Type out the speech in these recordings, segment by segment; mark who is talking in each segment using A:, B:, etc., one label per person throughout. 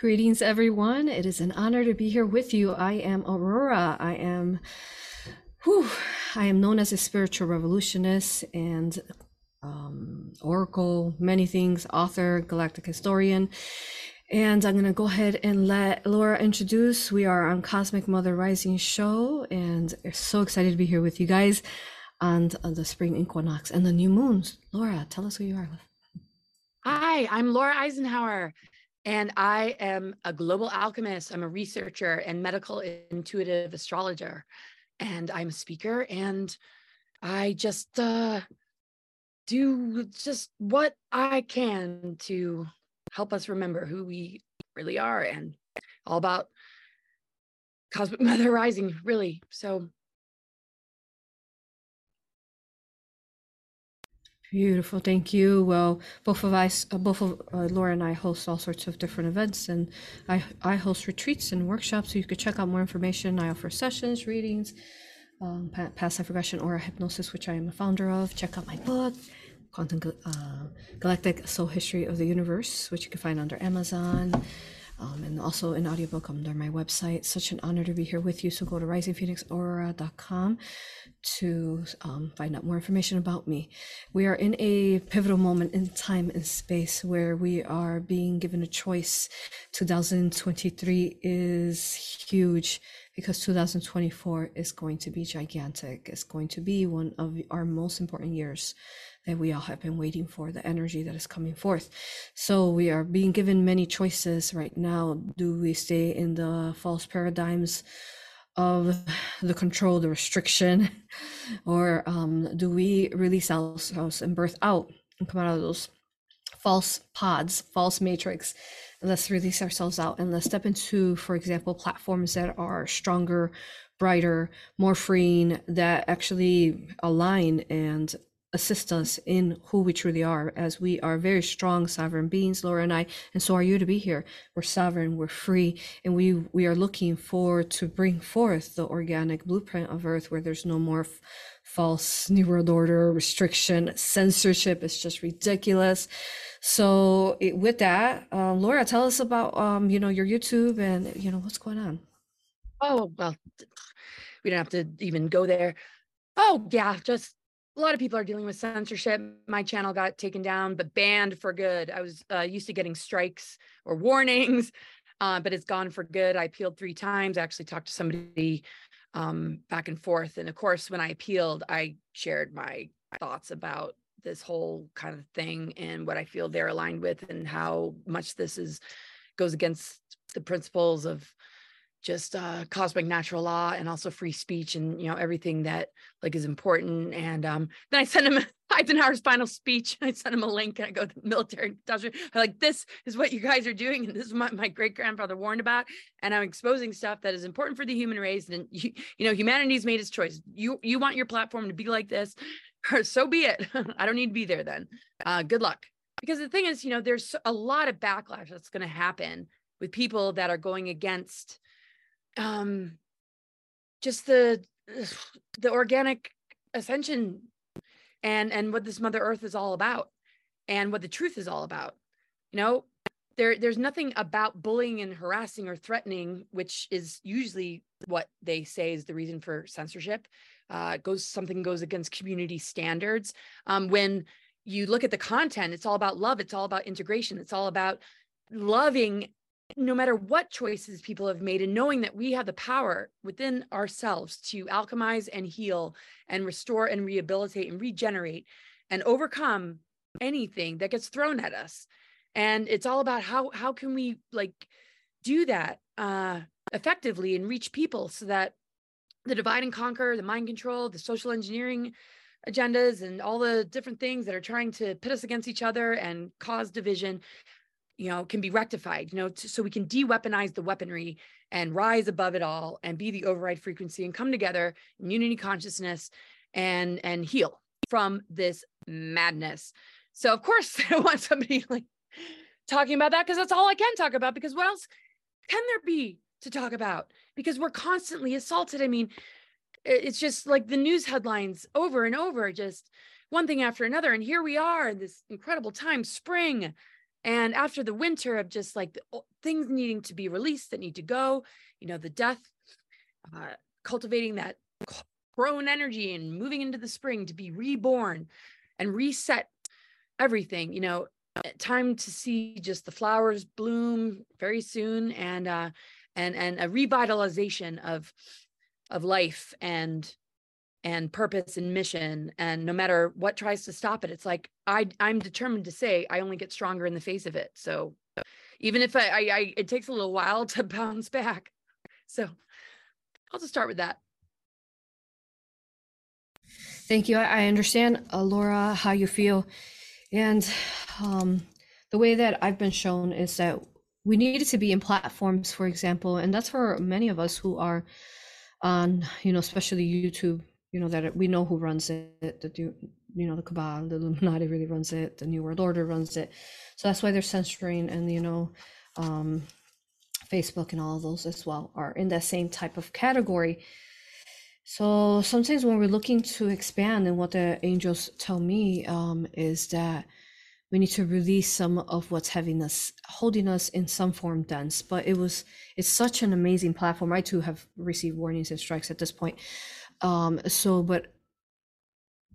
A: Greetings, everyone. It is an honor to be here with you. I am Aurora. I am, whew, I am known as a spiritual revolutionist and um, oracle, many things, author, galactic historian. And I'm going to go ahead and let Laura introduce. We are on Cosmic Mother Rising Show, and we're so excited to be here with you guys on the spring equinox and the new moons. Laura, tell us who you are.
B: Hi, I'm Laura Eisenhower. And I am a global alchemist. I'm a researcher and medical intuitive astrologer. And I'm a speaker. And I just uh, do just what I can to help us remember who we really are and all about cosmic mother rising, really. So
A: Beautiful, thank you. Well, both of us, uh, both of uh, Laura and I host all sorts of different events, and I I host retreats and workshops. So you could check out more information. I offer sessions, readings, um, past life regression, or hypnosis, which I am a founder of. Check out my book, Quantum uh, Galactic Soul History of the Universe, which you can find under Amazon um, and also an audiobook under my website. Such an honor to be here with you. So go to risingphoenixaurora.com to um, find out more information about me. We are in a pivotal moment in time and space where we are being given a choice. 2023 is huge because 2024 is going to be gigantic. It's going to be one of our most important years that we all have been waiting for, the energy that is coming forth. So we are being given many choices right now. Do we stay in the false paradigms of the control, the restriction, or um, do we release ourselves and birth out and come out of those false pods, false matrix? let's release ourselves out and let's step into, for example, platforms that are stronger, brighter, more freeing, that actually align and assist us in who we truly are as we are very strong sovereign beings laura and i and so are you to be here. We're sovereign we're free and we we are looking forward to bring forth the organic blueprint of earth where there's no more f- false new world order restriction censorship. It's just ridiculous. So it, with that uh, laura tell us about um you know your youtube and you know what's going on.
B: Oh well we don't have to even go there. Oh yeah just a lot of people are dealing with censorship. My channel got taken down, but banned for good. I was uh, used to getting strikes or warnings, uh, but it's gone for good. I appealed three times. I actually talked to somebody um, back and forth. And of course, when I appealed, I shared my thoughts about this whole kind of thing and what I feel they're aligned with and how much this is goes against the principles of just uh, cosmic natural law and also free speech and you know everything that like is important. And um, then i sent him eisenhower's final speech. I sent him a link and i go to the military industrial. Like this is what you guys are doing and this is what my great grandfather warned about. And i'm exposing stuff that is important for the human race and you, you know humanity's made its choice. You you want your platform to be like this so be it. I don't need to be there then. Uh, good luck. Because the thing is you know there's a lot of backlash that's going to happen with people that are going against um just the the organic ascension and and what this mother earth is all about and what the truth is all about you know? There there's nothing about bullying and harassing or threatening which is usually what they say is the reason for censorship. Uh goes something goes against community standards. Um when you look at the content it's all about love it's all about integration it's all about loving no matter what choices people have made and knowing that we have the power within ourselves to alchemize and heal and restore and rehabilitate and regenerate and overcome anything that gets thrown at us. And it's all about how how can we like do that uh effectively and reach people so that the divide and conquer the mind control the social engineering agendas and all the different things that are trying to pit us against each other and cause division you know can be rectified you know to, so we can de-weaponize the weaponry and rise above it all and be the override frequency and come together in unity consciousness and and heal from this madness. So of course i want somebody like talking about that because that's all i can talk about because what else can there be to talk about? Because we're constantly assaulted. I mean it's just like the news headlines over and over just one thing after another. And here we are in this incredible time spring And after the winter of just like the, things needing to be released that need to go, you know, the death, uh, cultivating that crone energy and moving into the spring to be reborn and reset everything, you know, uh, time to see just the flowers bloom very soon and uh and and a revitalization of of life and and purpose and mission and no matter what tries to stop it it's like i i'm determined to say i only get stronger in the face of it so even if i i, I it takes a little while to bounce back so i'll just start with that
A: Thank you. I, I understand, Laura, how you feel. And um, the way that I've been shown is that we needed to be in platforms, for example, and that's for many of us who are on, you know, especially YouTube, you know, that we know who runs it, you you know, the cabal, the Illuminati really runs it, the New World Order runs it. So that's why they're censoring and, you know, um, Facebook and all of those as well are in that same type of category. So sometimes when we're looking to expand, and what the angels tell me um, is that we need to release some of what's having us, holding us in some form dense. But it was, it's such an amazing platform. I too have received warnings and strikes at this point. Um, so, but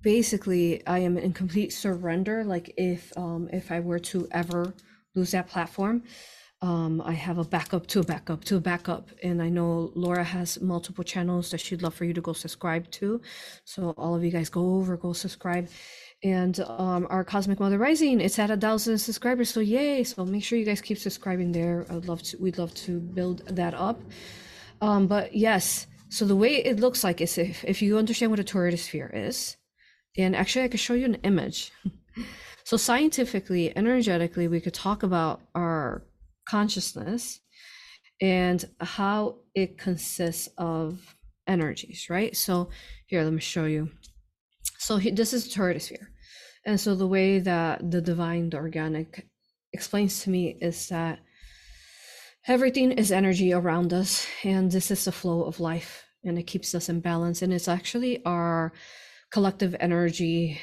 A: basically, I am in complete surrender. Like if um, if I were to ever lose that platform, um, I have a backup to a backup to a backup. And I know Laura has multiple channels that she'd love for you to go subscribe to. So all of you guys go over, go subscribe. And um, our Cosmic Mother Rising, it's at a thousand subscribers. So yay. So make sure you guys keep subscribing there. I'd love to, we'd love to build that up. Um, but yes, so the way it looks like is if, if you understand what a toroid sphere is, and actually I could show you an image. So scientifically, energetically, we could talk about our consciousness and how it consists of energies, right? So here, let me show you. So he, this is the toroid sphere. And so the way that the divine, the organic explains to me is that everything is energy around us, and this is the flow of life, and it keeps us in balance. And it's actually our collective energy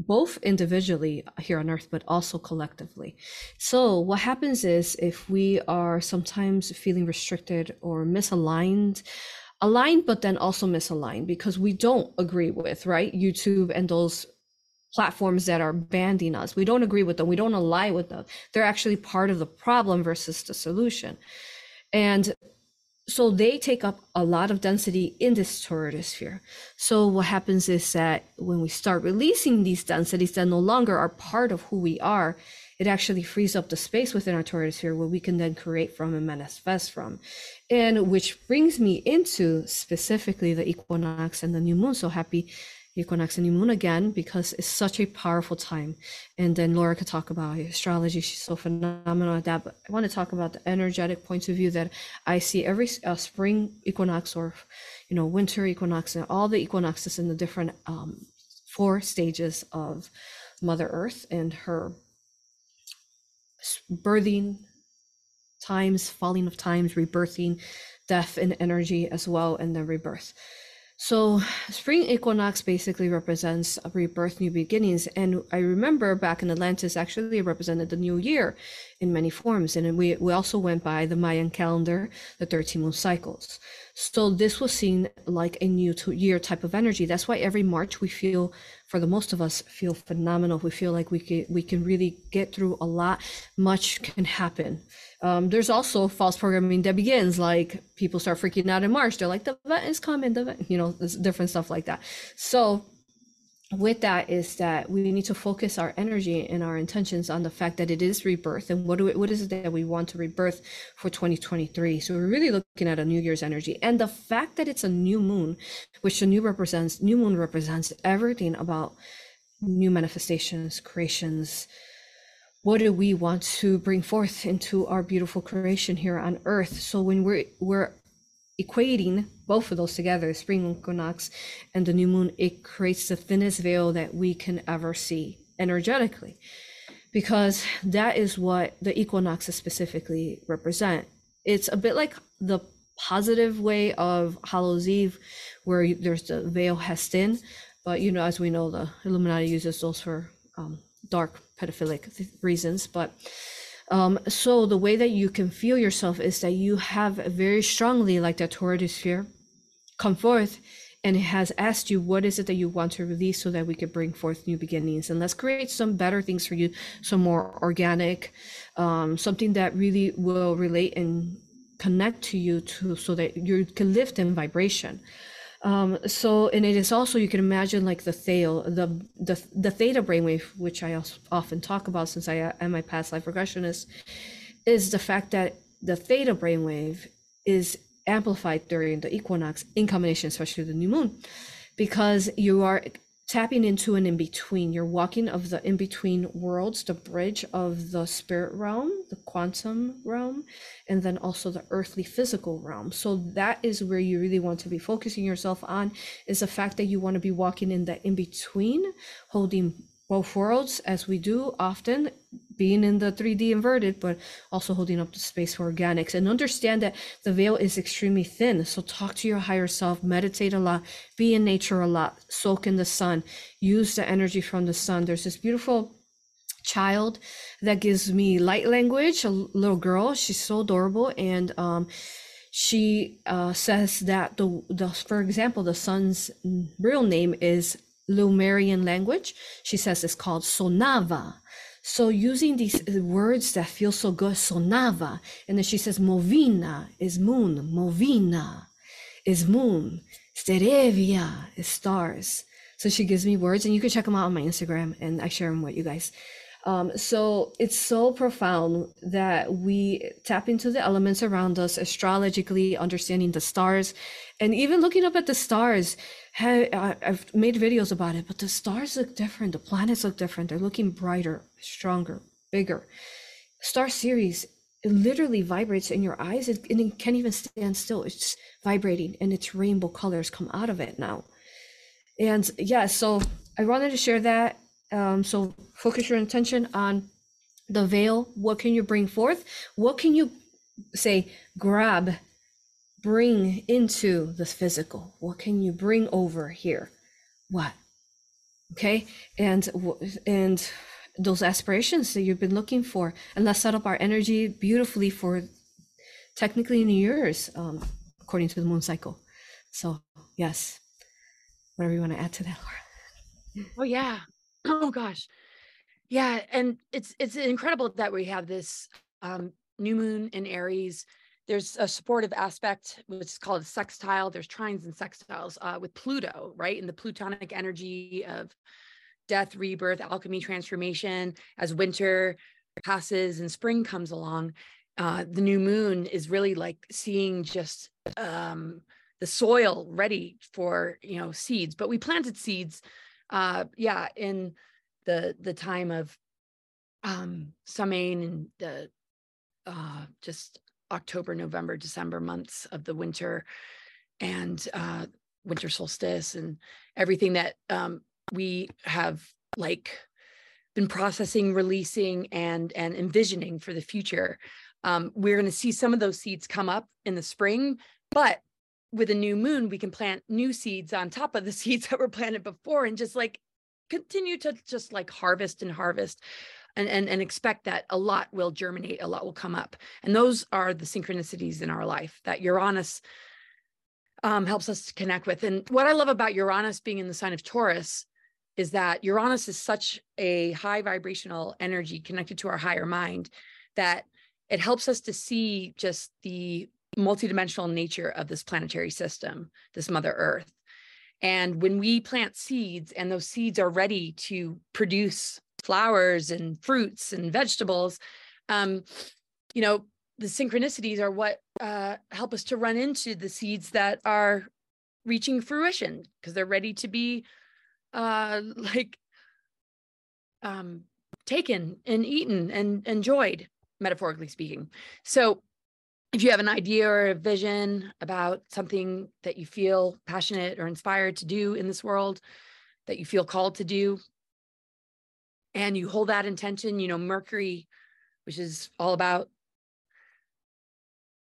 A: both individually here on earth but also collectively so what happens is if we are sometimes feeling restricted or misaligned aligned but then also misaligned because we don't agree with right youtube and those platforms that are banding us we don't agree with them we don't align with them they're actually part of the problem versus the solution and so they take up a lot of density in this toroid sphere. So what happens is that when we start releasing these densities that no longer are part of who we are, it actually frees up the space within our toroid sphere where we can then create from and manifest from. And which brings me into specifically the equinox and the new moon. So happy equinox and new moon again because it's such a powerful time. And then Laura could talk about astrology. She's so phenomenal at that. But I want to talk about the energetic points of view that I see every uh, spring equinox or, you know, winter equinox and all the equinoxes in the different um, four stages of Mother Earth and her birthing times, falling of times, rebirthing, death and energy as well, and then rebirth. So, spring equinox basically represents a rebirth, new beginnings. And I remember back in Atlantis, actually represented the new year in many forms. And we, we also went by the Mayan calendar, the 13 moon cycles. So, this was seen like a new year type of energy. That's why every March we feel, for the most of us, feel phenomenal. We feel like we can, we can really get through a lot, much can happen um, there's also false programming that begins like people start freaking out in March. They're like, the event is coming, the event, you know, different stuff like that. So with that is that we need to focus our energy and our intentions on the fact that it is rebirth. And what do we, what is it that we want to rebirth for 2023 so we're really looking at a new year's energy. And the fact that it's a new moon which the new represents new moon represents everything about new manifestations creations. What do we want to bring forth into our beautiful creation here on earth? So when we're we're equating both of those together spring equinox and the new moon it creates the thinnest veil that we can ever see energetically because that is what the equinoxes specifically represent. It's a bit like the positive way of Hallows Eve, where there's the veil has thin, but you know, as we know, the Illuminati uses those for um, dark pedophilic th- reasons, but um, so the way that you can feel yourself is that you have very strongly, like that Toroidal sphere, come forth and it has asked you what is it that you want to release so that we could bring forth new beginnings? And let's create some better things for you some more organic um, something that really will relate and connect to you to so that you can lift in vibration um, so and it is also you can imagine like the thale the the, the theta brainwave which i often talk about since i am my past life regressionist is the fact that the theta brainwave is amplified during the equinox in combination, especially the new moon, because you are tapping into an in between. You're walking of the in between worlds, the bridge of the spirit realm, the quantum realm, and then also the earthly physical realm. So that is where you really want to be focusing yourself on is the fact that you want to be walking in the in between, holding both worlds as we do often being in the 3D inverted, but also holding up the space for organics and understand that the veil is extremely thin. So talk to your higher self, meditate a lot, be in nature a lot, soak in the sun, use the energy from the sun. There's this beautiful child that gives me light language, a little girl. She's so adorable. And, um, she uh, says that the, the for example the sun's real name is Lemurian language. She says it's called Sonava. So using these uh, words that feel so good, Sonava, and then she says Movina is moon, Movina is moon, Sterevia is stars. So she gives me words, and you can check them out on my Instagram, and I share them with you guys. Um, so it's so profound that we tap into the elements around us astrologically, understanding the stars, and even looking up at the stars. I've made videos about it, but the stars look different. The planets look different. They're looking brighter, stronger, bigger. Star Sirius it literally vibrates in your eyes and it can't even stand still. It's vibrating and its rainbow colors come out of it now. And yeah, so I wanted to share that um, so focus your intention on the veil. What can you bring forth? What can you say, grab, bring into the physical? What can you bring over here? What? Okay. And, and, those aspirations that you've been looking for and let's set up our energy beautifully for technically new years um, according to the moon cycle so yes whatever you want to add to that laura
B: oh yeah oh gosh. Yeah and it's it's incredible that we have this um, new moon in aries. There's a supportive aspect which is called a sextile. There's trines and sextiles uh, with pluto right and the plutonic energy of death rebirth alchemy transformation. As winter passes and spring comes along uh, the new moon is really like seeing just um, the soil ready for you know seeds. But we planted seeds uh yeah in the the time of um Samhain and the uh just October, November, December months of the winter and uh winter solstice and everything that um we have like been processing, releasing and and envisioning for the future. Um, we're going to see some of those seeds come up in the spring, but with a new moon, we can plant new seeds on top of the seeds that were planted before and just like continue to just like harvest and harvest and, and, and expect that a lot will germinate, a lot will come up. And those are the synchronicities in our life that Uranus um, helps us to connect with. And what I love about Uranus being in the sign of Taurus is that Uranus is such a high vibrational energy connected to our higher mind that it helps us to see just the multidimensional nature of this planetary system, this Mother Earth. And when we plant seeds and those seeds are ready to produce flowers and fruits and vegetables, um, you know, the synchronicities are what uh, help us to run into the seeds that are reaching fruition because they're ready to be uh, like um, taken and eaten and enjoyed, metaphorically speaking. So if you have an idea or a vision about something that you feel passionate or inspired to do in this world, that you feel called to do, and you hold that intention, you know, Mercury, which is all about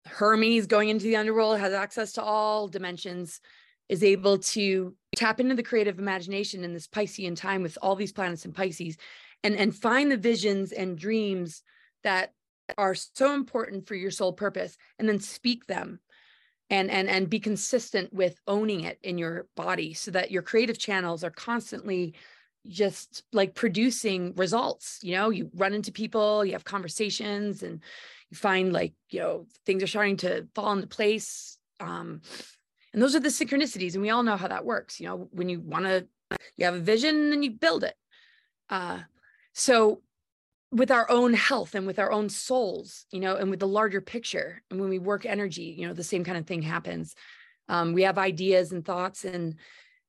B: Hermes going into the underworld, has access to all dimensions, is able to tap into the creative imagination in this Piscean time with all these planets in Pisces and and find the visions and dreams that are so important for your soul purpose and then speak them and and and be consistent with owning it in your body so that your creative channels are constantly just like producing results you know? You run into people you have conversations and you find like you know things are starting to fall into place um and those are the synchronicities and we all know how that works you know? When you want to you have a vision and you build it. Uh so with our own health and with our own souls you know and with the larger picture and when we work energy you know the same kind of thing happens um, we have ideas and thoughts and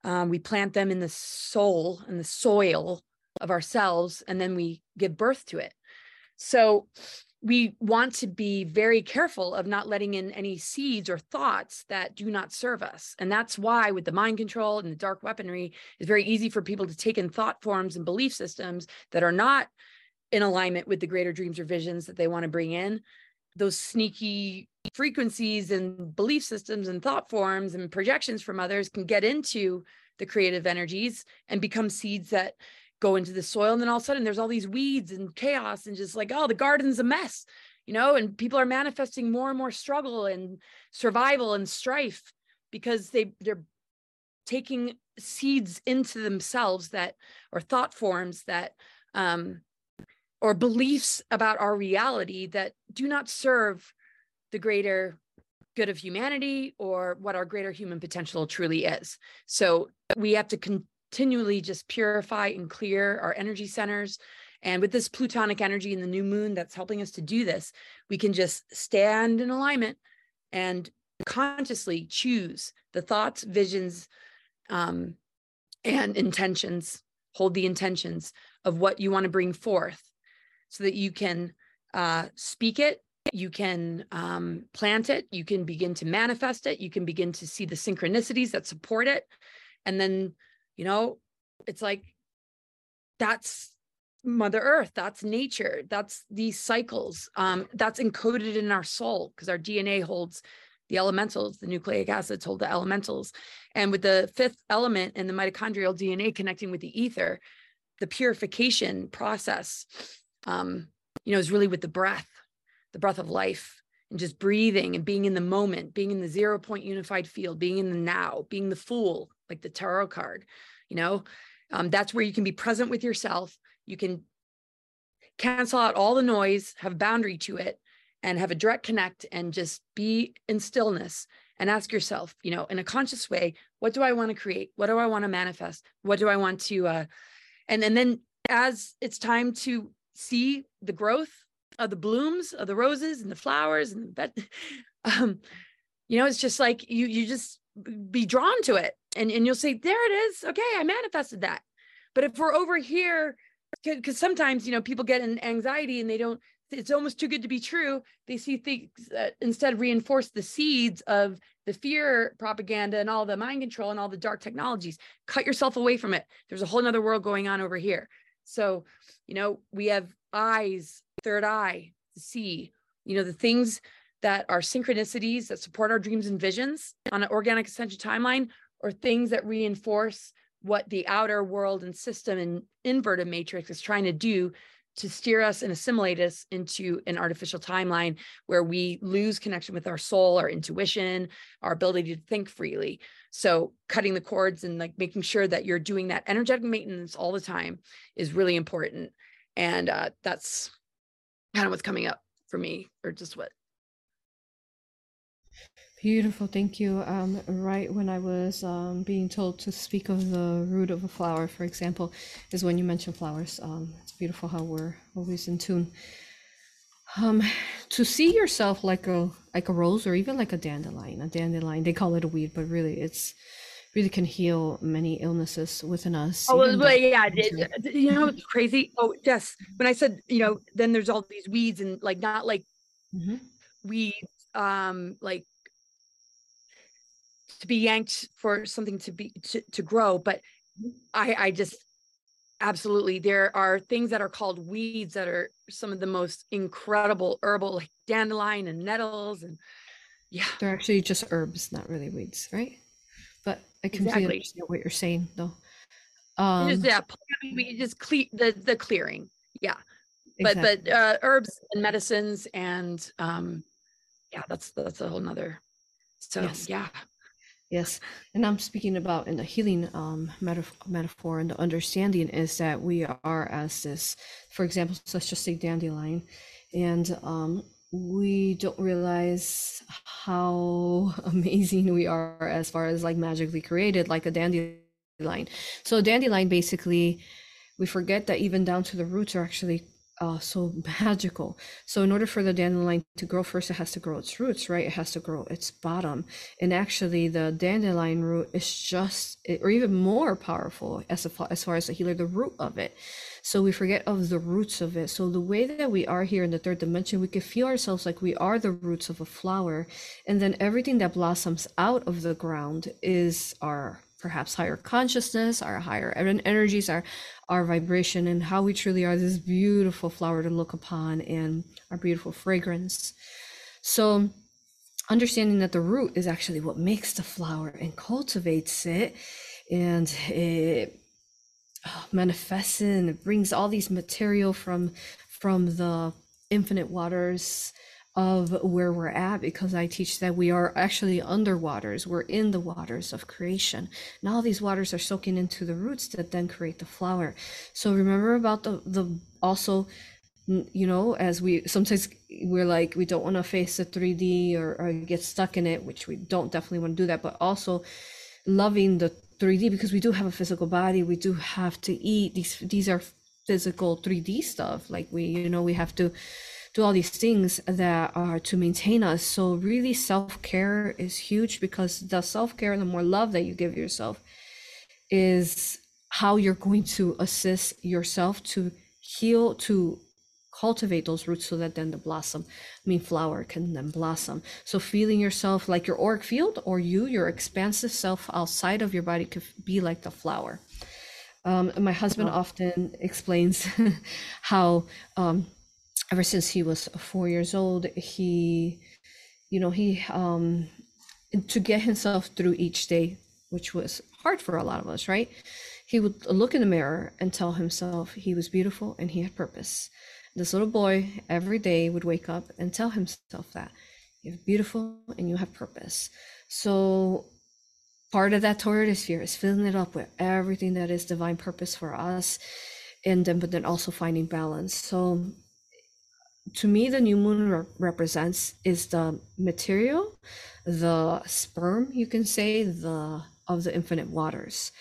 B: um, we plant them in the soul and the soil of ourselves and then we give birth to it so we want to be very careful of not letting in any seeds or thoughts that do not serve us. And that's why, with the mind control and the dark weaponry, it's very easy for people to take in thought forms and belief systems that are not in alignment with the greater dreams or visions that they want to bring in. Those sneaky frequencies and belief systems and thought forms and projections from others can get into the creative energies and become seeds that go into the soil and then all of a sudden there's all these weeds and chaos and just like oh the garden's a mess you know and people are manifesting more and more struggle and survival and strife because they they're taking seeds into themselves that or thought forms that um or beliefs about our reality that do not serve the greater good of humanity or what our greater human potential truly is so we have to continually just purify and clear our energy centers. And with this plutonic energy and the new moon that's helping us to do this, we can just stand in alignment and consciously choose the thoughts, visions, um, and intentions, hold the intentions of what you want to bring forth so that you can uh, speak it, you can um, plant it, you can begin to manifest it, you can begin to see the synchronicities that support it. And then you know it's like that's mother earth that's nature that's these cycles um that's encoded in our soul because our dna holds the elementals the nucleic acids hold the elementals and with the fifth element and the mitochondrial dna connecting with the ether the purification process um you know is really with the breath the breath of life and just breathing and being in the moment being in the zero point unified field being in the now being the fool like the tarot card you know? Um, that's where you can be present with yourself. You can cancel out all the noise have boundary to it and have a direct connect and just be in stillness and ask yourself you know in a conscious way what do i want to create? What do i want to manifest? What do i want to uh and and then as it's time to see the growth of the blooms of the roses and the flowers and the bed um you know it's just like you you just be drawn to it. And, and you'll say there it is. Okay i manifested that. But if we're over here because sometimes you know people get an anxiety and they don't it's almost too good to be true. They see things that instead reinforce the seeds of the fear propaganda and all the mind control and all the dark technologies. Cut yourself away from it. There's a whole nother world going on over here so you know we have eyes third eye to see you know the things that are synchronicities that support our dreams and visions on an organic ascension timeline or things that reinforce what the outer world and system and inverted matrix is trying to do to steer us and assimilate us into an artificial timeline where we lose connection with our soul, our intuition, our ability to think freely. So cutting the cords and like making sure that you're doing that energetic maintenance all the time is really important. And uh, that's kind of what's coming up for me, or just what
A: Beautiful, thank you. Um, right when I was um, being told to speak of the root of a flower, for example, is when you mention flowers. Um, it's beautiful how we're always in tune. Um, to see yourself like a like a rose or even like a dandelion. A dandelion, they call it a weed, but really, it's really can heal many illnesses within us.
B: Oh, well, yeah, it, you know, it's crazy. Oh, yes. When I said, you know, then there's all these weeds and like not like mm-hmm. weeds, um, like to be yanked for something to be to, to grow but i i just absolutely there are things that are called weeds that are some of the most incredible herbal like dandelion and nettles and yeah
A: they're actually just herbs not really weeds right but i completely exactly. understand what you're saying though Um,
B: just yeah, we just cle- the the clearing. Yeah. But
A: exactly.
B: but uh herbs and medicines and um yeah, that's that's a whole nother. So
A: Yes.
B: yeah.
A: Yes, and I'm speaking about in the healing um, metaphor, metaphor and the understanding is that we are as this, for example, let's just say dandelion, and um, we don't realize how amazing we are as far as like magically created, like a dandelion. So dandelion basically, we forget that even down to the roots are actually uh, so magical. So in order for the dandelion to grow, first it has to grow its roots, right? It has to grow its bottom. And actually, the dandelion root is just, or even more powerful as, a, as far as the healer, the root of it. So we forget of the roots of it. So the way that we are here in the third dimension, we can feel ourselves like we are the roots of a flower. And then everything that blossoms out of the ground is our perhaps higher consciousness, our higher energies, our our vibration, and how we truly are this beautiful flower to look upon, and our beautiful fragrance. So, understanding that the root is actually what makes the flower and cultivates it, and it uh, manifests and it brings all these material from from the infinite waters of where we're at because I teach that we are actually under waters. We're in the waters of creation. And all these waters are soaking into the roots that then create the flower. So remember about the the also you know as we sometimes we're like we don't want to face the 3d or, or get stuck in it which we don't definitely want to do that but also loving the 3d because we do have a physical body we do have to eat these these are physical 3d stuff like we you know we have to do all these things that are to maintain us. So really self-care is huge because the self-care and the more love that you give yourself is how you're going to assist yourself to heal to cultivate those roots so that then the blossom I mean flower can then blossom. So feeling yourself like your auric field or you your expansive self outside of your body could be like the flower. Um, my husband often explains how um, ever since he was four years old he you know he um to get himself through each day which was hard for a lot of us right? He would look in the mirror and tell himself he was beautiful and he had purpose. This little boy every day would wake up and tell himself that you're beautiful and you have purpose. So part of that toroid sphere is filling it up with everything that is divine purpose for us and then but then also finding balance. So to me the new moon re- represents is the material the sperm you can say the of the infinite waters.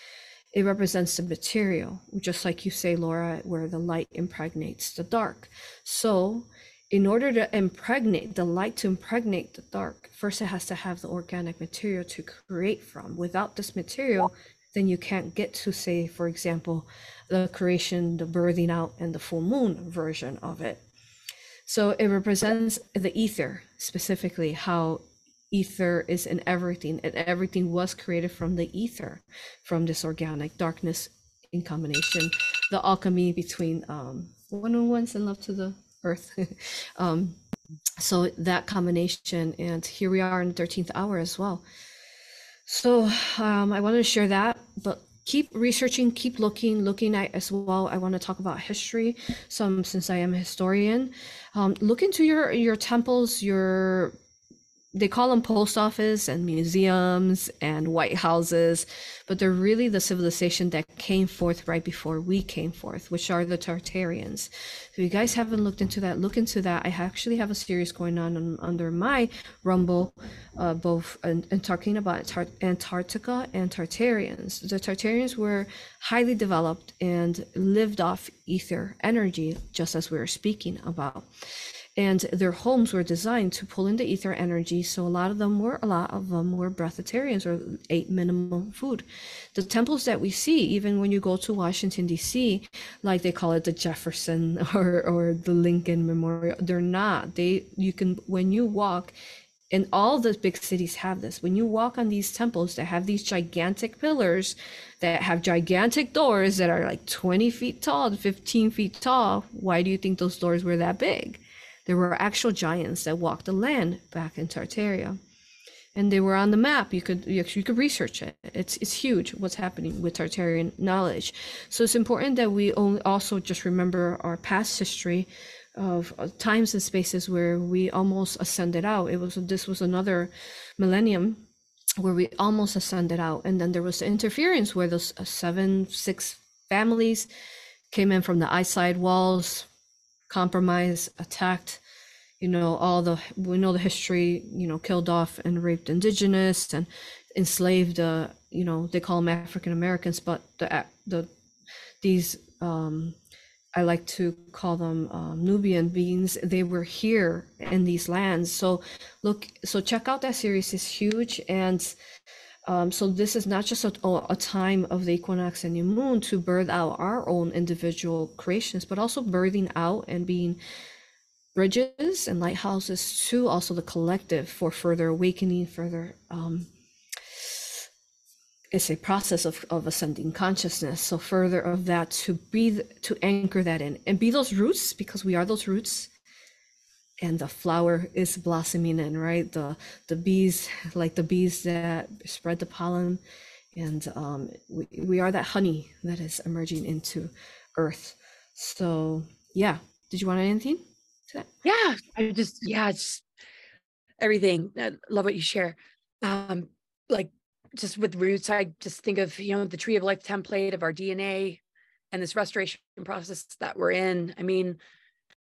A: It represents the material just like you say laura where the light impregnates the dark. So in order to impregnate the light to impregnate the dark first it has to have the organic material to create from. Without this material then you can't get to say for example the creation the birthing out and the full moon version of it so it represents the ether, specifically how ether is in everything, and everything was created from the ether, from this organic darkness in combination, the alchemy between um, one on ones and love to the earth. um, so that combination, and here we are in the 13th hour as well. So um, I wanted to share that, but keep researching, keep looking, looking at as well. I want to talk about history, some since I am a historian. Um, look into your your temples, your they call them post office and museums and white houses but they're really the civilization that came forth right before we came forth which are the tartarians if you guys haven't looked into that look into that. I actually have a series going on, under my rumble uh, both and, and talking about Tar- antarctica and tartarians the tartarians were highly developed and lived off ether energy just as we were speaking about and their homes were designed to pull in the ether energy so a lot of them were a lot of them were breatharians or ate minimum food. The temples that we see even when you go to washington d.c like they call it the jefferson or or the lincoln memorial they're not. They you can when you walk and all the big cities have this. When you walk on these temples that have these gigantic pillars that have gigantic doors that are like 20 feet tall 15 feet tall why do you think those doors were that big there were actual giants that walked the land back in Tartaria. and they were on the map. You could you, you could research it. It's it's huge what's happening with Tartarian knowledge. So it's important that we only also just remember our past history of uh, times and spaces where we almost ascended out. It was this was another millennium where we almost ascended out, and then there was the interference where those uh, seven six families came in from the eyesight walls, compromised, attacked you know all the we know the history you know killed off and raped indigenous and enslaved uh you know they call them african americans but the the these um i like to call them um, nubian beings they were here in these lands. So look so check out that series it's huge and um, so this is not just a, a time of the equinox and new moon to birth out our own individual creations but also birthing out and being bridges and lighthouses to also the collective for further awakening, further um, it's a process of, of ascending consciousness. So further of that to breathe, to anchor that in and be those roots because we are those roots. And the flower is blossoming in, right? The the bees, like the bees that spread the pollen, and um, we, we are that honey that is emerging into earth. So yeah, did you want anything?
B: Yeah, I just yeah, it's everything. I love what you share. Um, like just with roots, I just think of you know the tree of life template of our DNA and this restoration process that we're in. I mean,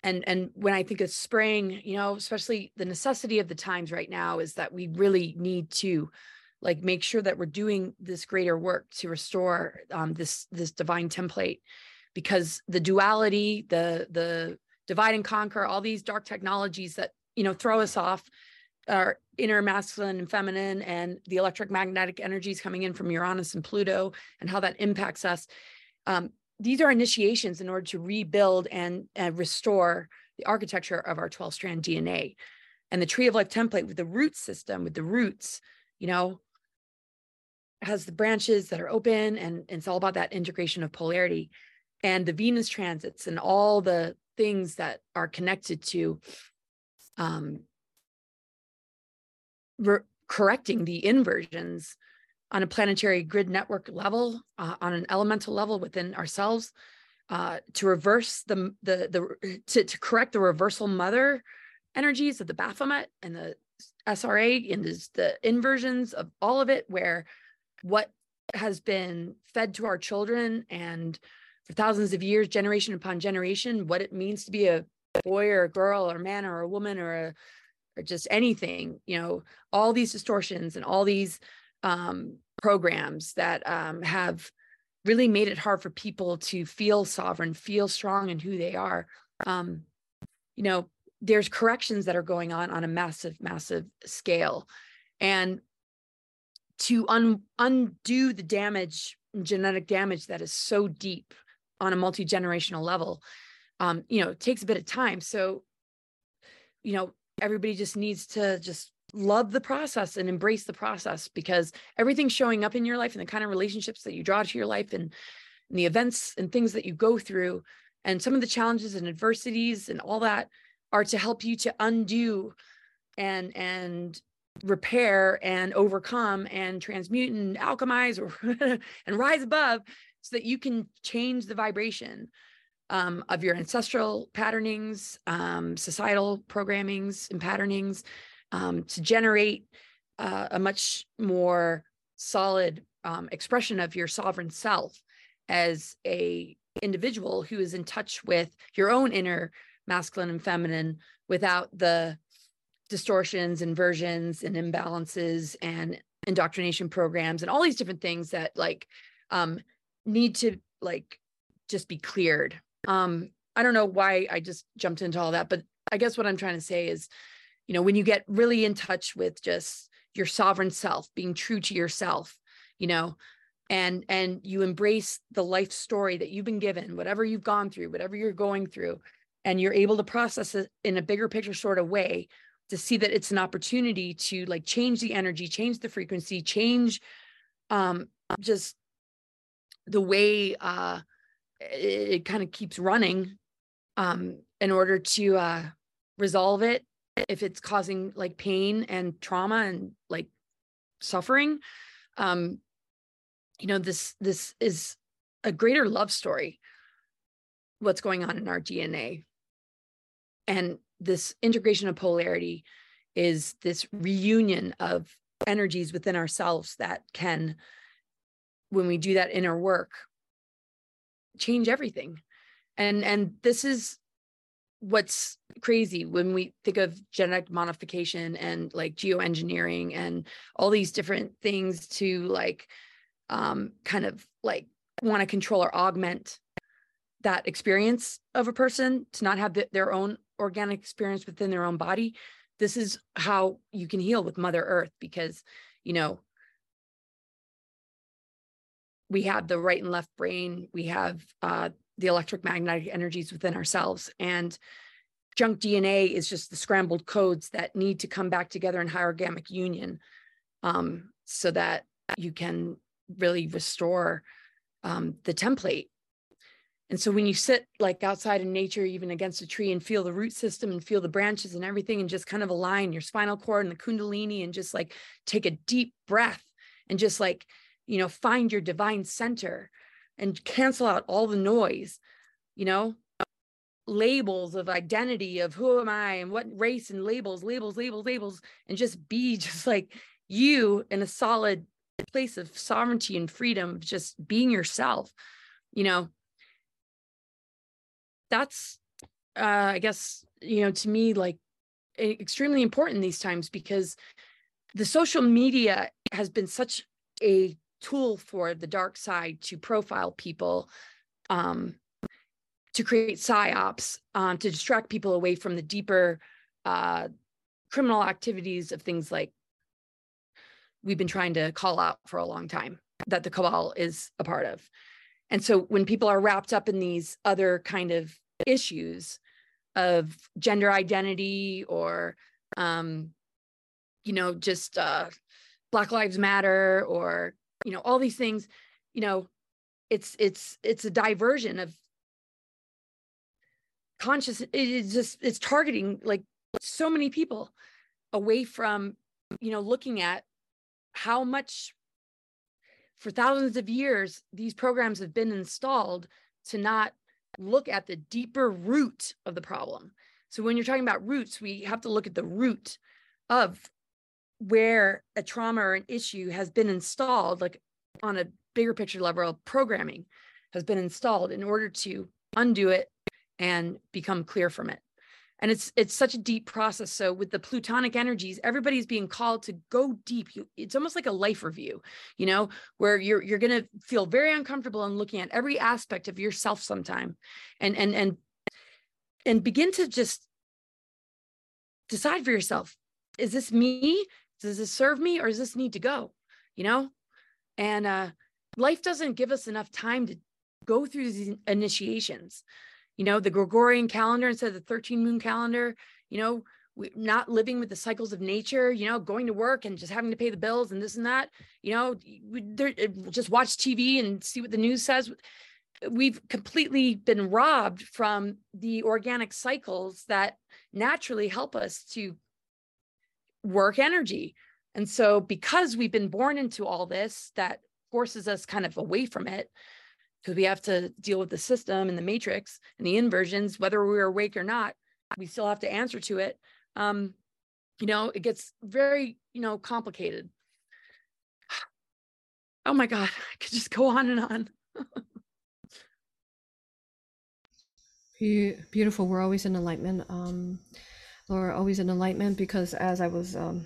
B: and and when I think of spring, you know, especially the necessity of the times right now is that we really need to like make sure that we're doing this greater work to restore um, this this divine template because the duality the the divide and conquer, all these dark technologies that, you know, throw us off our inner masculine and feminine and the electric magnetic energies coming in from Uranus and Pluto and how that impacts us. Um, these are initiations in order to rebuild and, restore the architecture of our 12 strand DNA. And the tree of life template with the root system, with the roots, you know, has the branches that are open and, and it's all about that integration of polarity and the Venus transits and all the things that are connected to um, re- correcting the inversions on a planetary grid network level, uh, on an elemental level within ourselves, uh, to reverse the the the to, to correct the reversal mother energies of the Baphomet and the SRA and the, the inversions of all of it, where what has been fed to our children and for thousands of years, generation upon generation, what it means to be a boy or a girl or a man or a woman or a or just anything, you know, all these distortions and all these um, programs that um, have really made it hard for people to feel sovereign, feel strong in who they are. Um, you know, there's corrections that are going on on a massive, massive scale. And to un- undo the damage, genetic damage that is so deep on a multi-generational level um, you know takes a bit of time so you know everybody just needs to just love the process and embrace the process because everything's showing up in your life and the kind of relationships that you draw to your life and, and the events and things that you go through and some of the challenges and adversities and all that are to help you to undo and and repair and overcome and transmute and alchemize or and rise above so that you can change the vibration um, of your ancestral patternings, um, societal programmings and patternings um, to generate uh, a much more solid um, expression of your sovereign self as a individual who is in touch with your own inner masculine and feminine without the distortions inversions and imbalances and indoctrination programs and all these different things that like um, need to like just be cleared. Um, I don't know why I just jumped into all that, but I guess what I'm trying to say is, you know, when you get really in touch with just your sovereign self, being true to yourself, you know, and and you embrace the life story that you've been given, whatever you've gone through, whatever you're going through, and you're able to process it in a bigger picture sort of way to see that it's an opportunity to like change the energy, change the frequency, change um just the way uh, it, it kind of keeps running um, in order to uh, resolve it if it's causing like pain and trauma and like suffering um you know this this is a greater love story what's going on in our dna and this integration of polarity is this reunion of energies within ourselves that can when we do that inner work change everything. And and this is what's crazy when we think of genetic modification and like geoengineering and all these different things to like um kind of like want to control or augment that experience of a person to not have the, their own organic experience within their own body this is how you can heal with mother earth because you know we have the right and left brain. We have uh, the electric magnetic energies within ourselves. And junk dna is just the scrambled codes that need to come back together in hierogamic union um, so that you can really restore um, the template. And so when you sit like outside in nature, even against a tree and feel the root system and feel the branches and everything and just kind of align your spinal cord and the kundalini and just like take a deep breath and just like, you know, find your divine center and cancel out all the noise, you know, labels of identity of who am I and what race and labels, labels, labels, labels, and just be just like you in a solid place of sovereignty and freedom, just being yourself, you know, that's uh, I guess you know to me like extremely important these times because the social media has been such a tool for the dark side to profile people um, to create psyops um, to distract people away from the deeper uh, criminal activities of things like we've been trying to call out for a long time that the cabal is a part of. And so when people are wrapped up in these other kind of issues of gender identity or um, you know just uh, black lives matter or you know all these things you know it's it's it's a diversion of conscious it's just it's targeting like so many people away from you know looking at how much for thousands of years these programs have been installed to not look at the deeper root of the problem. So when you're talking about roots, we have to look at the root of where a trauma or an issue has been installed, like on a bigger picture level programming has been installed in order to undo it and become clear from it. And it's it's such a deep process. So with the plutonic energies everybody's being called to go deep. You, it's almost like a life review you know where you're you're to feel very uncomfortable and looking at every aspect of yourself sometime and and and and begin to just decide for yourself is this me does this serve me or does this need to go? You know? And uh life doesn't give us enough time to go through these initiations. You know, the Gregorian calendar instead of the 13 moon calendar, you know, we, not living with the cycles of nature, you know, going to work and just having to pay the bills and this and that, you know, we, just watch TV and see what the news says. We've completely been robbed from the organic cycles that naturally help us to work energy. And so, because we've been born into all this that forces us kind of away from it, because we have to deal with the system and the matrix and the inversions, whether we're awake or not, we still have to answer to it. Um, you know, it gets very, you know, complicated. Oh my God, I could just go on and on.
A: Beautiful. We're always in alignment. Um, we're always in alignment because as I was um,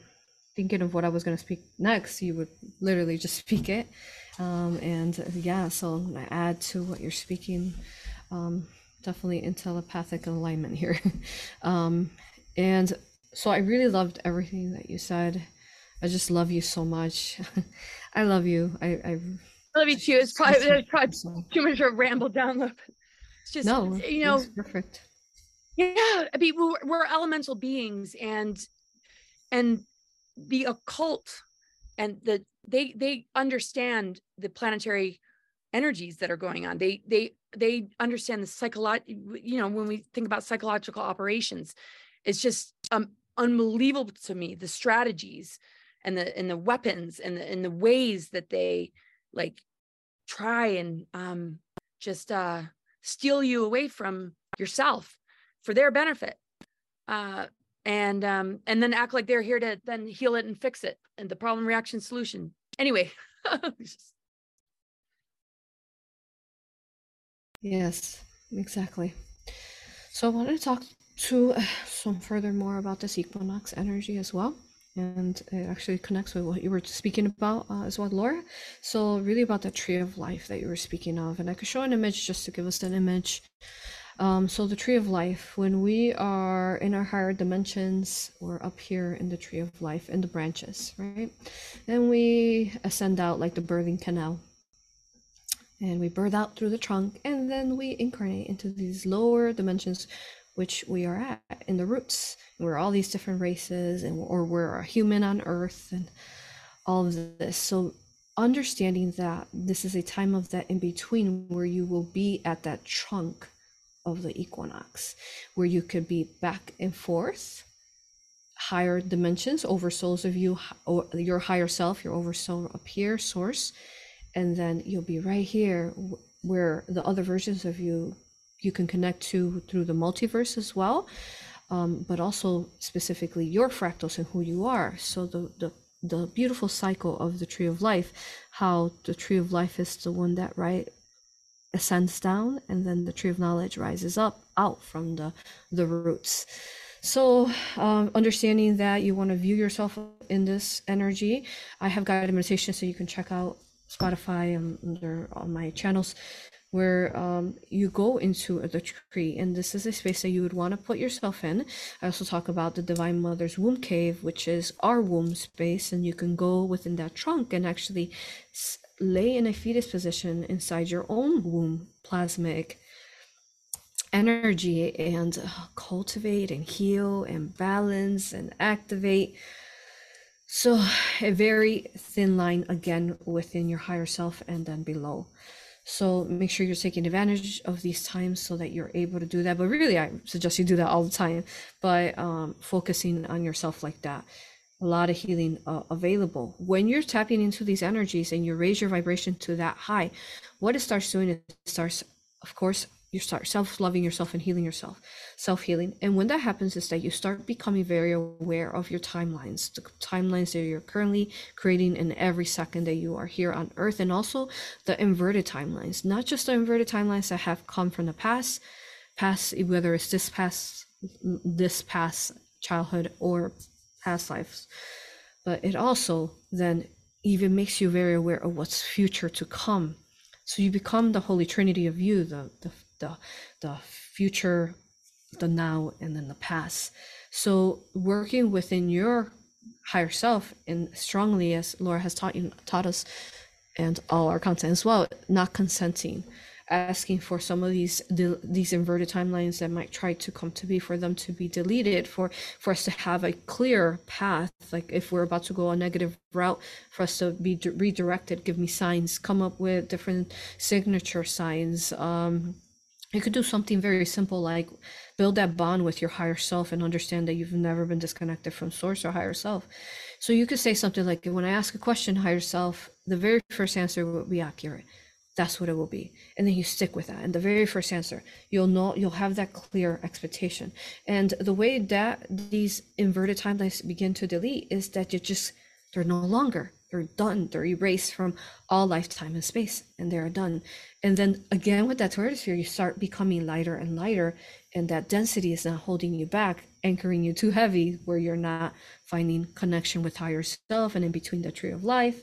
A: thinking of what I was going to speak next, you would literally just speak it. Um, and yeah, so I add to what you're speaking. Um, definitely in telepathic alignment here. um, and so I really loved everything that you said. I just love you so much. I love you. I, I,
B: I love you too. It's probably, it's probably too much of a ramble down the. It's just no, you know,
A: perfect.
B: Yeah, I mean, we're, we're elemental beings, and and the occult and the they they understand the planetary energies that are going on. They they they understand the psychological you know when we think about psychological operations it's just um, unbelievable to me the strategies and the and the weapons and the and the ways that they like try and um just uh steal you away from yourself for their benefit uh and um and then act like they're here to then heal it and fix it and the problem reaction solution anyway
A: Yes, exactly. So I wanted to talk to uh, some further more about this equinox energy as well. And it actually connects with what you were speaking about uh, as well, Laura. So, really about the tree of life that you were speaking of. And I could show an image just to give us an image. Um, so, the tree of life, when we are in our higher dimensions, we're up here in the tree of life in the branches, right? And we ascend out like the birthing canal. And we birth out through the trunk and then we incarnate into these lower dimensions which we are at in the roots. We're all these different races and or we're a human on earth and all of this. So understanding that this is a time of that in between where you will be at that trunk of the equinox where you could be back and forth higher dimensions over souls of you or your higher self your oversoul up here source and then you'll be right here where the other versions of you you can connect to through the multiverse as well um, but also specifically your fractals and who you are. So the, the the beautiful cycle of the tree of life how the tree of life is the one that right ascends down and then the tree of knowledge rises up out from the the roots. So um, understanding that you want to view yourself in this energy i have guided meditation so you can check out Spotify and under all my channels where um, you go into the tree and this is a space that you would want to put yourself in. I also talk about the divine mother's womb cave which is our womb space and you can go within that trunk and actually lay in a fetus position inside your own womb plasmic energy and uh, cultivate and heal and balance and activate so a very thin line again within your higher self and then below. So make sure you're taking advantage of these times so that you're able to do that. But really, I suggest you do that all the time by um, focusing on yourself like that. A lot of healing uh, available. When you're tapping into these energies and you raise your vibration to that high, what it starts doing is it starts, of course, you start self-loving yourself and healing yourself self-healing and when that happens is that you start becoming very aware of your timelines the timelines that you're currently creating in every second that you are here on earth and also the inverted timelines not just the inverted timelines that have come from the past past whether it's this past this past childhood or past lives. But it also then even makes you very aware of what's future to come. So you become the holy trinity of you the, the the the future the now and then the past. So working within your higher self and strongly as laura has taught you taught us and all our content as well not consenting asking for some of these these inverted timelines that might try to come to be for them to be deleted for for us to have a clear path. Like if we're about to go a negative route for us to be redirected give me signs come up with different signature signs um you could do something very simple like build that bond with your higher self and understand that you've never been disconnected from source or higher self. So you could say something like when i ask a question higher self the very first answer will be accurate that's what it will be. And then you stick with that. And the very first answer you'll know you'll have that clear expectation. And the way that these inverted timelines begin to delete is that you just they're no longer. They're done. They're erased from all lifetime and space and they're done. And then again with that sphere you start becoming lighter and lighter and that density is not holding you back anchoring you too heavy where you're not finding connection with higher self and in between the tree of life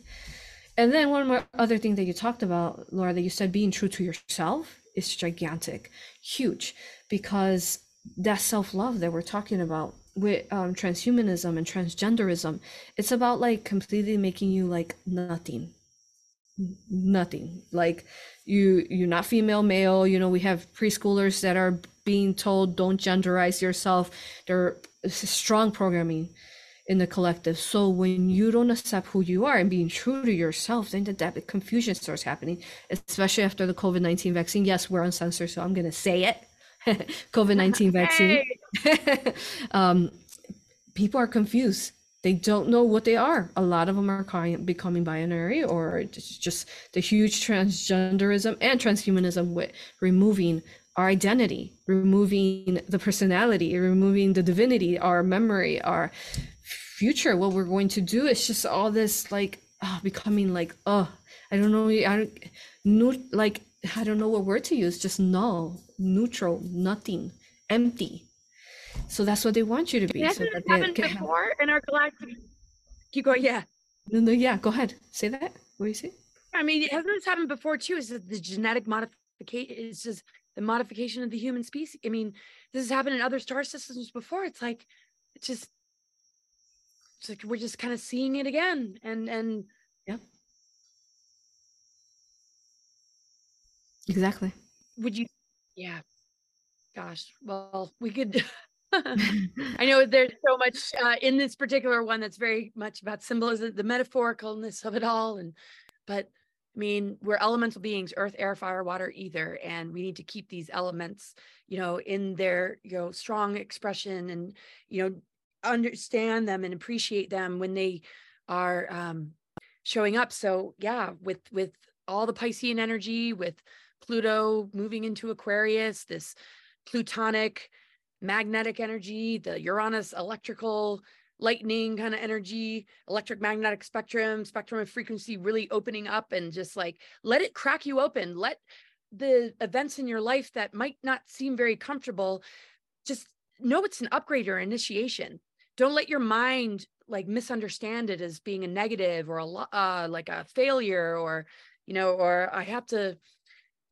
A: and then one more other thing that you talked about laura that you said being true to yourself is gigantic huge because that self-love that we're talking about with um, transhumanism and transgenderism it's about like completely making you like nothing. Nothing. Like you you're not female male. You know we have preschoolers that are being told don't genderize yourself. There is strong programming in the collective. So when you don't accept who you are and being true to yourself then the that confusion starts happening especially after the covid-19 vaccine. Yes we're uncensored so i'm going to say it. COVID 19 vaccine, um, people are confused. they don't know what they are. A lot of them are becoming binary or just the huge transgenderism and transhumanism with removing our identity, removing the personality, removing the divinity, our memory, our future, what we're going to do. It's just all this like oh, becoming like, oh, I don't know, I don't, no, like, I don't know what word to use, just null, neutral, nothing, empty. So that's what they want you to be.
B: Hasn't
A: so
B: that happened before have... in our galactic? Keep going. Yeah.
A: No, no, yeah. Go ahead. Say that. What do you say?
B: I mean, hasn't this happened before too? Is that the genetic modification? It's just the modification of the human species. I mean, this has happened in other star systems before. It's like, it's just, it's like we're just kind of seeing it again, and and
A: yeah, exactly.
B: Would you? Yeah. Gosh. Well, we could. I know there's so much uh, in this particular one that's very much about symbolism, the metaphoricalness of it all, and but I mean, we're elemental beings, earth, air, fire, water, ether, and we need to keep these elements, you know, in their, you know, strong expression and, you know, understand them and appreciate them when they are um, showing up. So yeah, with with all the Piscean energy, with Pluto moving into Aquarius, this plutonic magnetic energy, the Uranus electrical lightning kind of energy, electric magnetic spectrum, spectrum of frequency really opening up and just like let it crack you open. Let the events in your life that might not seem very comfortable just know it's an upgrade or initiation. Don't let your mind like misunderstand it as being a negative or a uh, like a failure or you know or I have to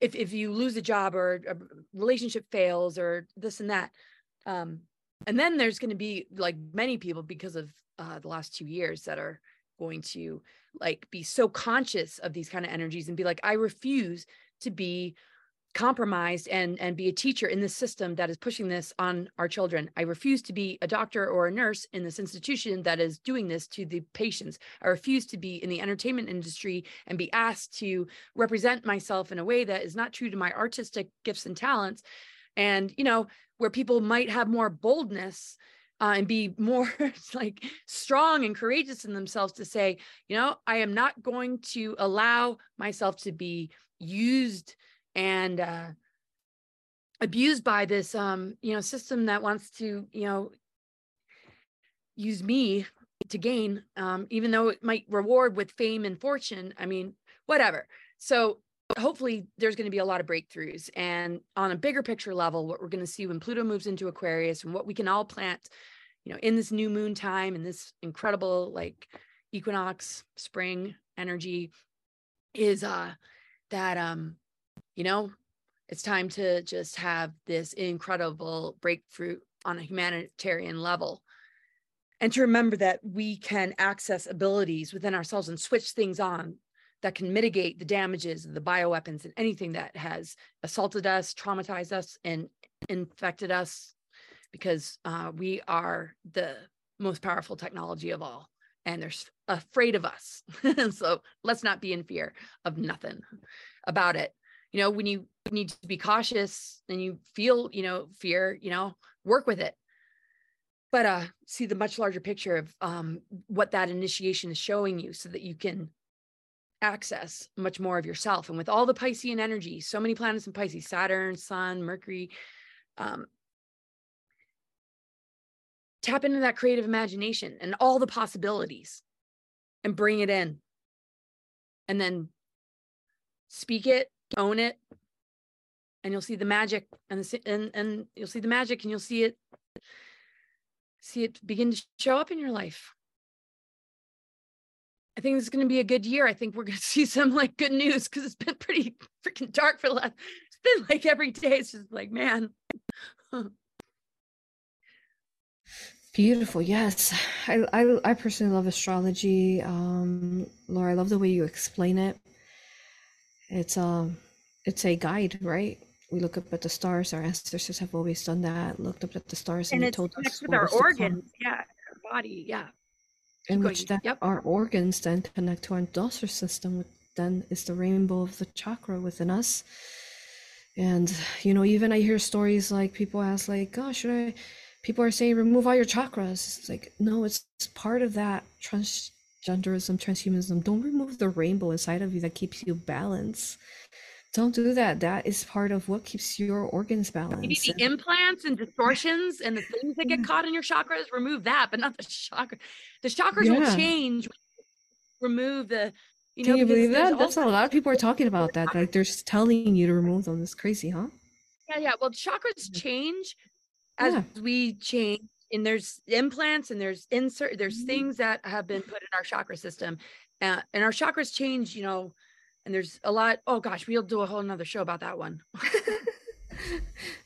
B: if if you lose a job or a relationship fails or this and that um and then there's going to be like many people because of uh, the last two years that are going to like be so conscious of these kind of energies and be like i refuse to be compromised and and be a teacher in this system that is pushing this on our children. I refuse to be a doctor or a nurse in this institution that is doing this to the patients. I refuse to be in the entertainment industry and be asked to represent myself in a way that is not true to my artistic gifts and talents. And you know where people might have more boldness uh, and be more like strong and courageous in themselves to say you know i am not going to allow myself to be used and uh, abused by this um you know system that wants to you know use me to gain um even though it might reward with fame and fortune i mean whatever. So hopefully there's going to be a lot of breakthroughs. And on a bigger picture level what we're going to see when pluto moves into aquarius and what we can all plant you know in this new moon time and this incredible like equinox spring energy is uh that um you know it's time to just have this incredible breakthrough on a humanitarian level and to remember that we can access abilities within ourselves and switch things on that can mitigate the damages of the bioweapons and anything that has assaulted us, traumatized us, and infected us, because uh, we are the most powerful technology of all. And they're afraid of us. so let's not be in fear of nothing about it. You know, when you need to be cautious and you feel, you know, fear, you know, work with it but uh see the much larger picture of um what that initiation is showing you so that you can access much more of yourself. And with all the Piscean energy, so many planets in Pisces, Saturn, Sun, Mercury, um, tap into that creative imagination and all the possibilities and bring it in. And then speak it, own it, and you'll see the magic and and and you'll see the magic and you'll see it see it begin to show up in your life. I think this is going to be a good year. I think we're going to see some like good news because it's been pretty freaking dark for the last. It's been like every day. It's just like man.
A: Beautiful. Yes, I, I I personally love astrology. Um, Laura, I love the way you explain it. It's um, it's a guide, right? We look up at the stars. Our ancestors have always done that. Looked up at the stars and,
B: and
A: it told us
B: with our organs. Yeah, our body. Yeah
A: in which that yep. our organs then connect to our dosha system, which then is the rainbow of the chakra within us. And you know, even I hear stories like people ask, like, "Gosh, should I people are saying remove all your chakras. It's like, no, it's part of that transgenderism, transhumanism. Don't remove the rainbow inside of you that keeps you balanced. Don't do that. That is part of what keeps your organs balanced.
B: Maybe the implants and distortions and the things that get caught in your chakras, remove that, but not the chakra. The chakras yeah. will change. Remove the
A: you Can know, you believe that? That's a lot of people are talking about that. Like they're telling you to remove them. It's crazy, huh?
B: Yeah, yeah. Well, chakras change as yeah. we change and there's implants and there's insert there's mm-hmm. things that have been put in our chakra system uh, and our chakras change you know and there's a lot oh gosh we'll do a whole nother show about that one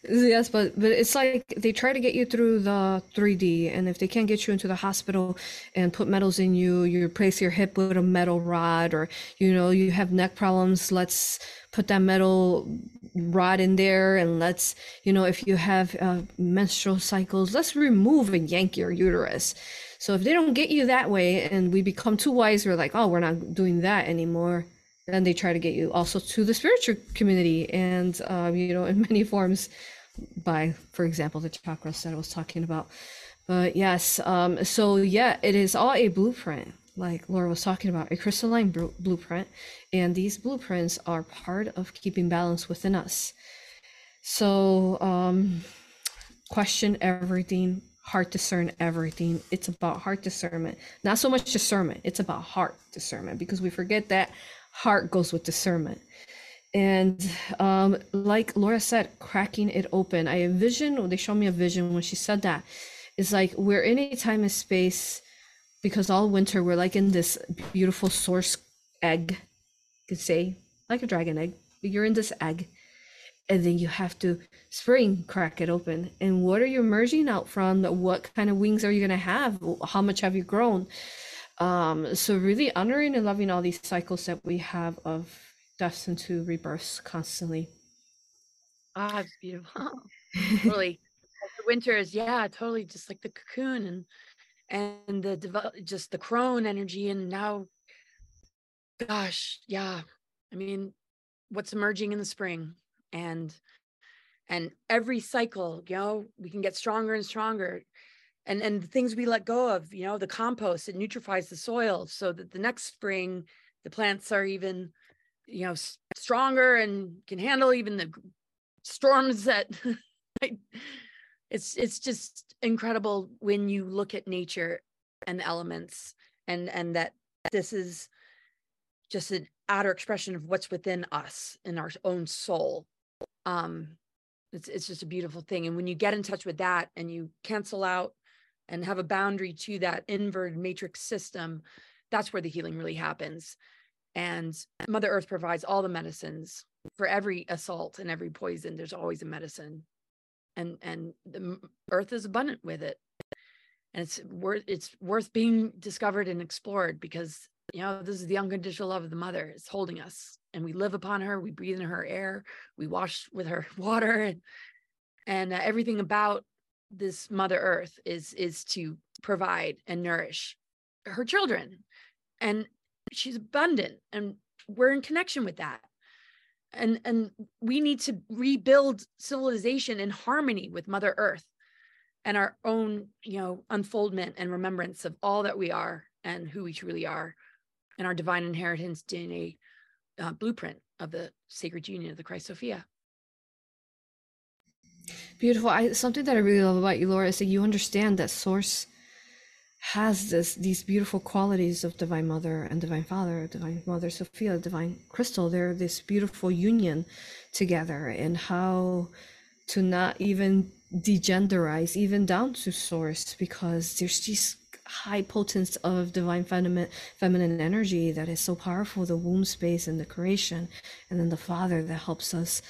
A: yes but but it's like they try to get you through the 3d and if they can't get you into the hospital and put metals in you you replace your hip with a metal rod or you know you have neck problems let's put that metal rod in there and let's you know if you have uh, menstrual cycles let's remove and yank your uterus. So if they don't get you that way and we become too wise we're like oh we're not doing that anymore then they try to get you also to the spiritual community and um, you know in many forms by for example the chakras that i was talking about. But yes um, so yeah it is all a blueprint. Like laura was talking about a crystalline blueprint. And these blueprints are part of keeping balance within us. So um, question everything heart discern everything. It's about heart discernment. Not so much discernment it's about heart discernment because we forget that heart goes with discernment. And um, like Laura said, cracking it open. I envision, they showed me a vision when she said that. It's like we're in a time and space because all winter we're like in this beautiful source egg, you could say, like a dragon egg. But you're in this egg. And then you have to spring crack it open. And what are you emerging out from? What kind of wings are you going to have? How much have you grown? Um, so really honoring and loving all these cycles that we have of deaths into rebirths constantly.
B: Ah, it's beautiful. really, the winter is yeah, totally just like the cocoon and and the develop just the crone energy and now gosh yeah i mean what's emerging in the spring and and every cycle you know we can get stronger and stronger and and the things we let go of you know the compost it nutrifies the soil so that the next spring the plants are even you know stronger and can handle even the storms that it's it's just incredible when you look at nature and the elements and and that this is just an outer expression of what's within us in our own soul. Um it's it's just a beautiful thing and when you get in touch with that and you cancel out and have a boundary to that inverted matrix system, that's where the healing really happens. And Mother Earth provides all the medicines for every assault and every poison. There's always a medicine, and and the Earth is abundant with it, and it's worth it's worth being discovered and explored because you know this is the unconditional love of the Mother. It's holding us, and we live upon her. We breathe in her air. We wash with her water, and and uh, everything about this mother earth is is to provide and nourish her children. And she's abundant and we're in connection with that. And and we need to rebuild civilization in harmony with mother earth and our own you know unfoldment and remembrance of all that we are and who we truly are and our divine inheritance dna uh, blueprint of the sacred union of the christ sophia
A: Beautiful. I something that I really love about you, Laura, is that you understand that source has this these beautiful qualities of divine mother and divine father divine mother sophia divine crystal they're this beautiful union together and how to not even degenderize even down to source because there's these high potence of divine feminine feminine energy that is so powerful the womb space and the creation and then the father that helps us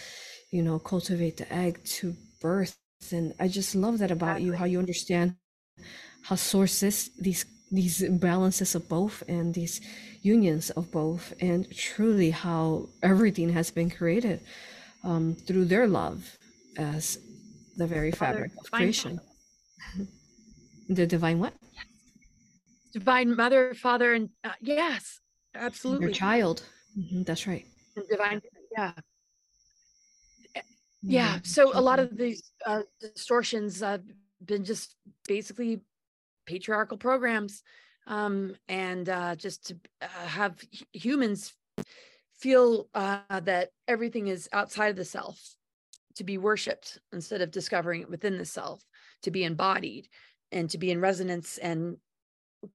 A: you know cultivate the egg to birth and i just love that about you how you understand how sources these these balances of both and these unions of both and truly how everything has been created um, through their love as the very fabric of creation. The divine what?
B: Divine mother father and uh, yes absolutely.
A: your child. Mm-hmm, that's right.
B: Divine yeah yeah so a lot of these uh, distortions have been just basically patriarchal programs um, and uh, just to uh, have humans feel uh, that everything is outside of the self to be worshiped instead of discovering it within the self to be embodied and to be in resonance and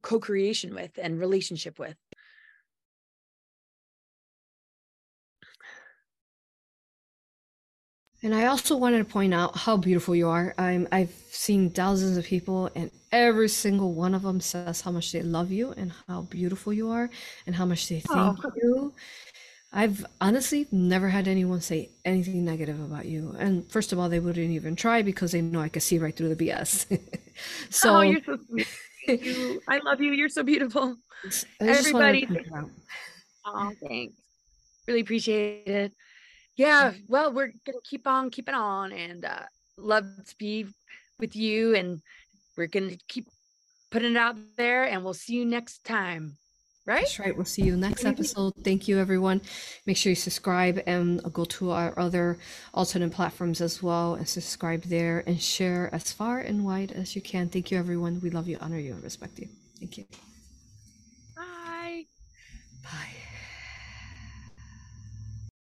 B: co-creation with and relationship with
A: And I also wanted to point out how beautiful you are. I'm, I've seen thousands of people, and every single one of them says how much they love you and how beautiful you are and how much they thank
B: Oh.
A: you. I've honestly never had anyone say anything negative about you. And first of all, they wouldn't even try because they know I could see right through the BS. so, oh
B: you're so sweet. you. I love you you're so beautiful
A: I just wanted to
B: everybody. Oh, thanks. Really appreciate it. Yeah, well, we're gonna keep on keeping on and uh love to be with you and we're gonna keep putting it out there and we'll see you next time. Right?
A: That's right. We'll see you next episode. Thank you, everyone. Make sure you subscribe and go to our other alternate platforms as well and subscribe there and share as far and wide as you can. Thank you, everyone. We love you, honor you, and respect you. Thank you.
B: Bye.
A: Bye.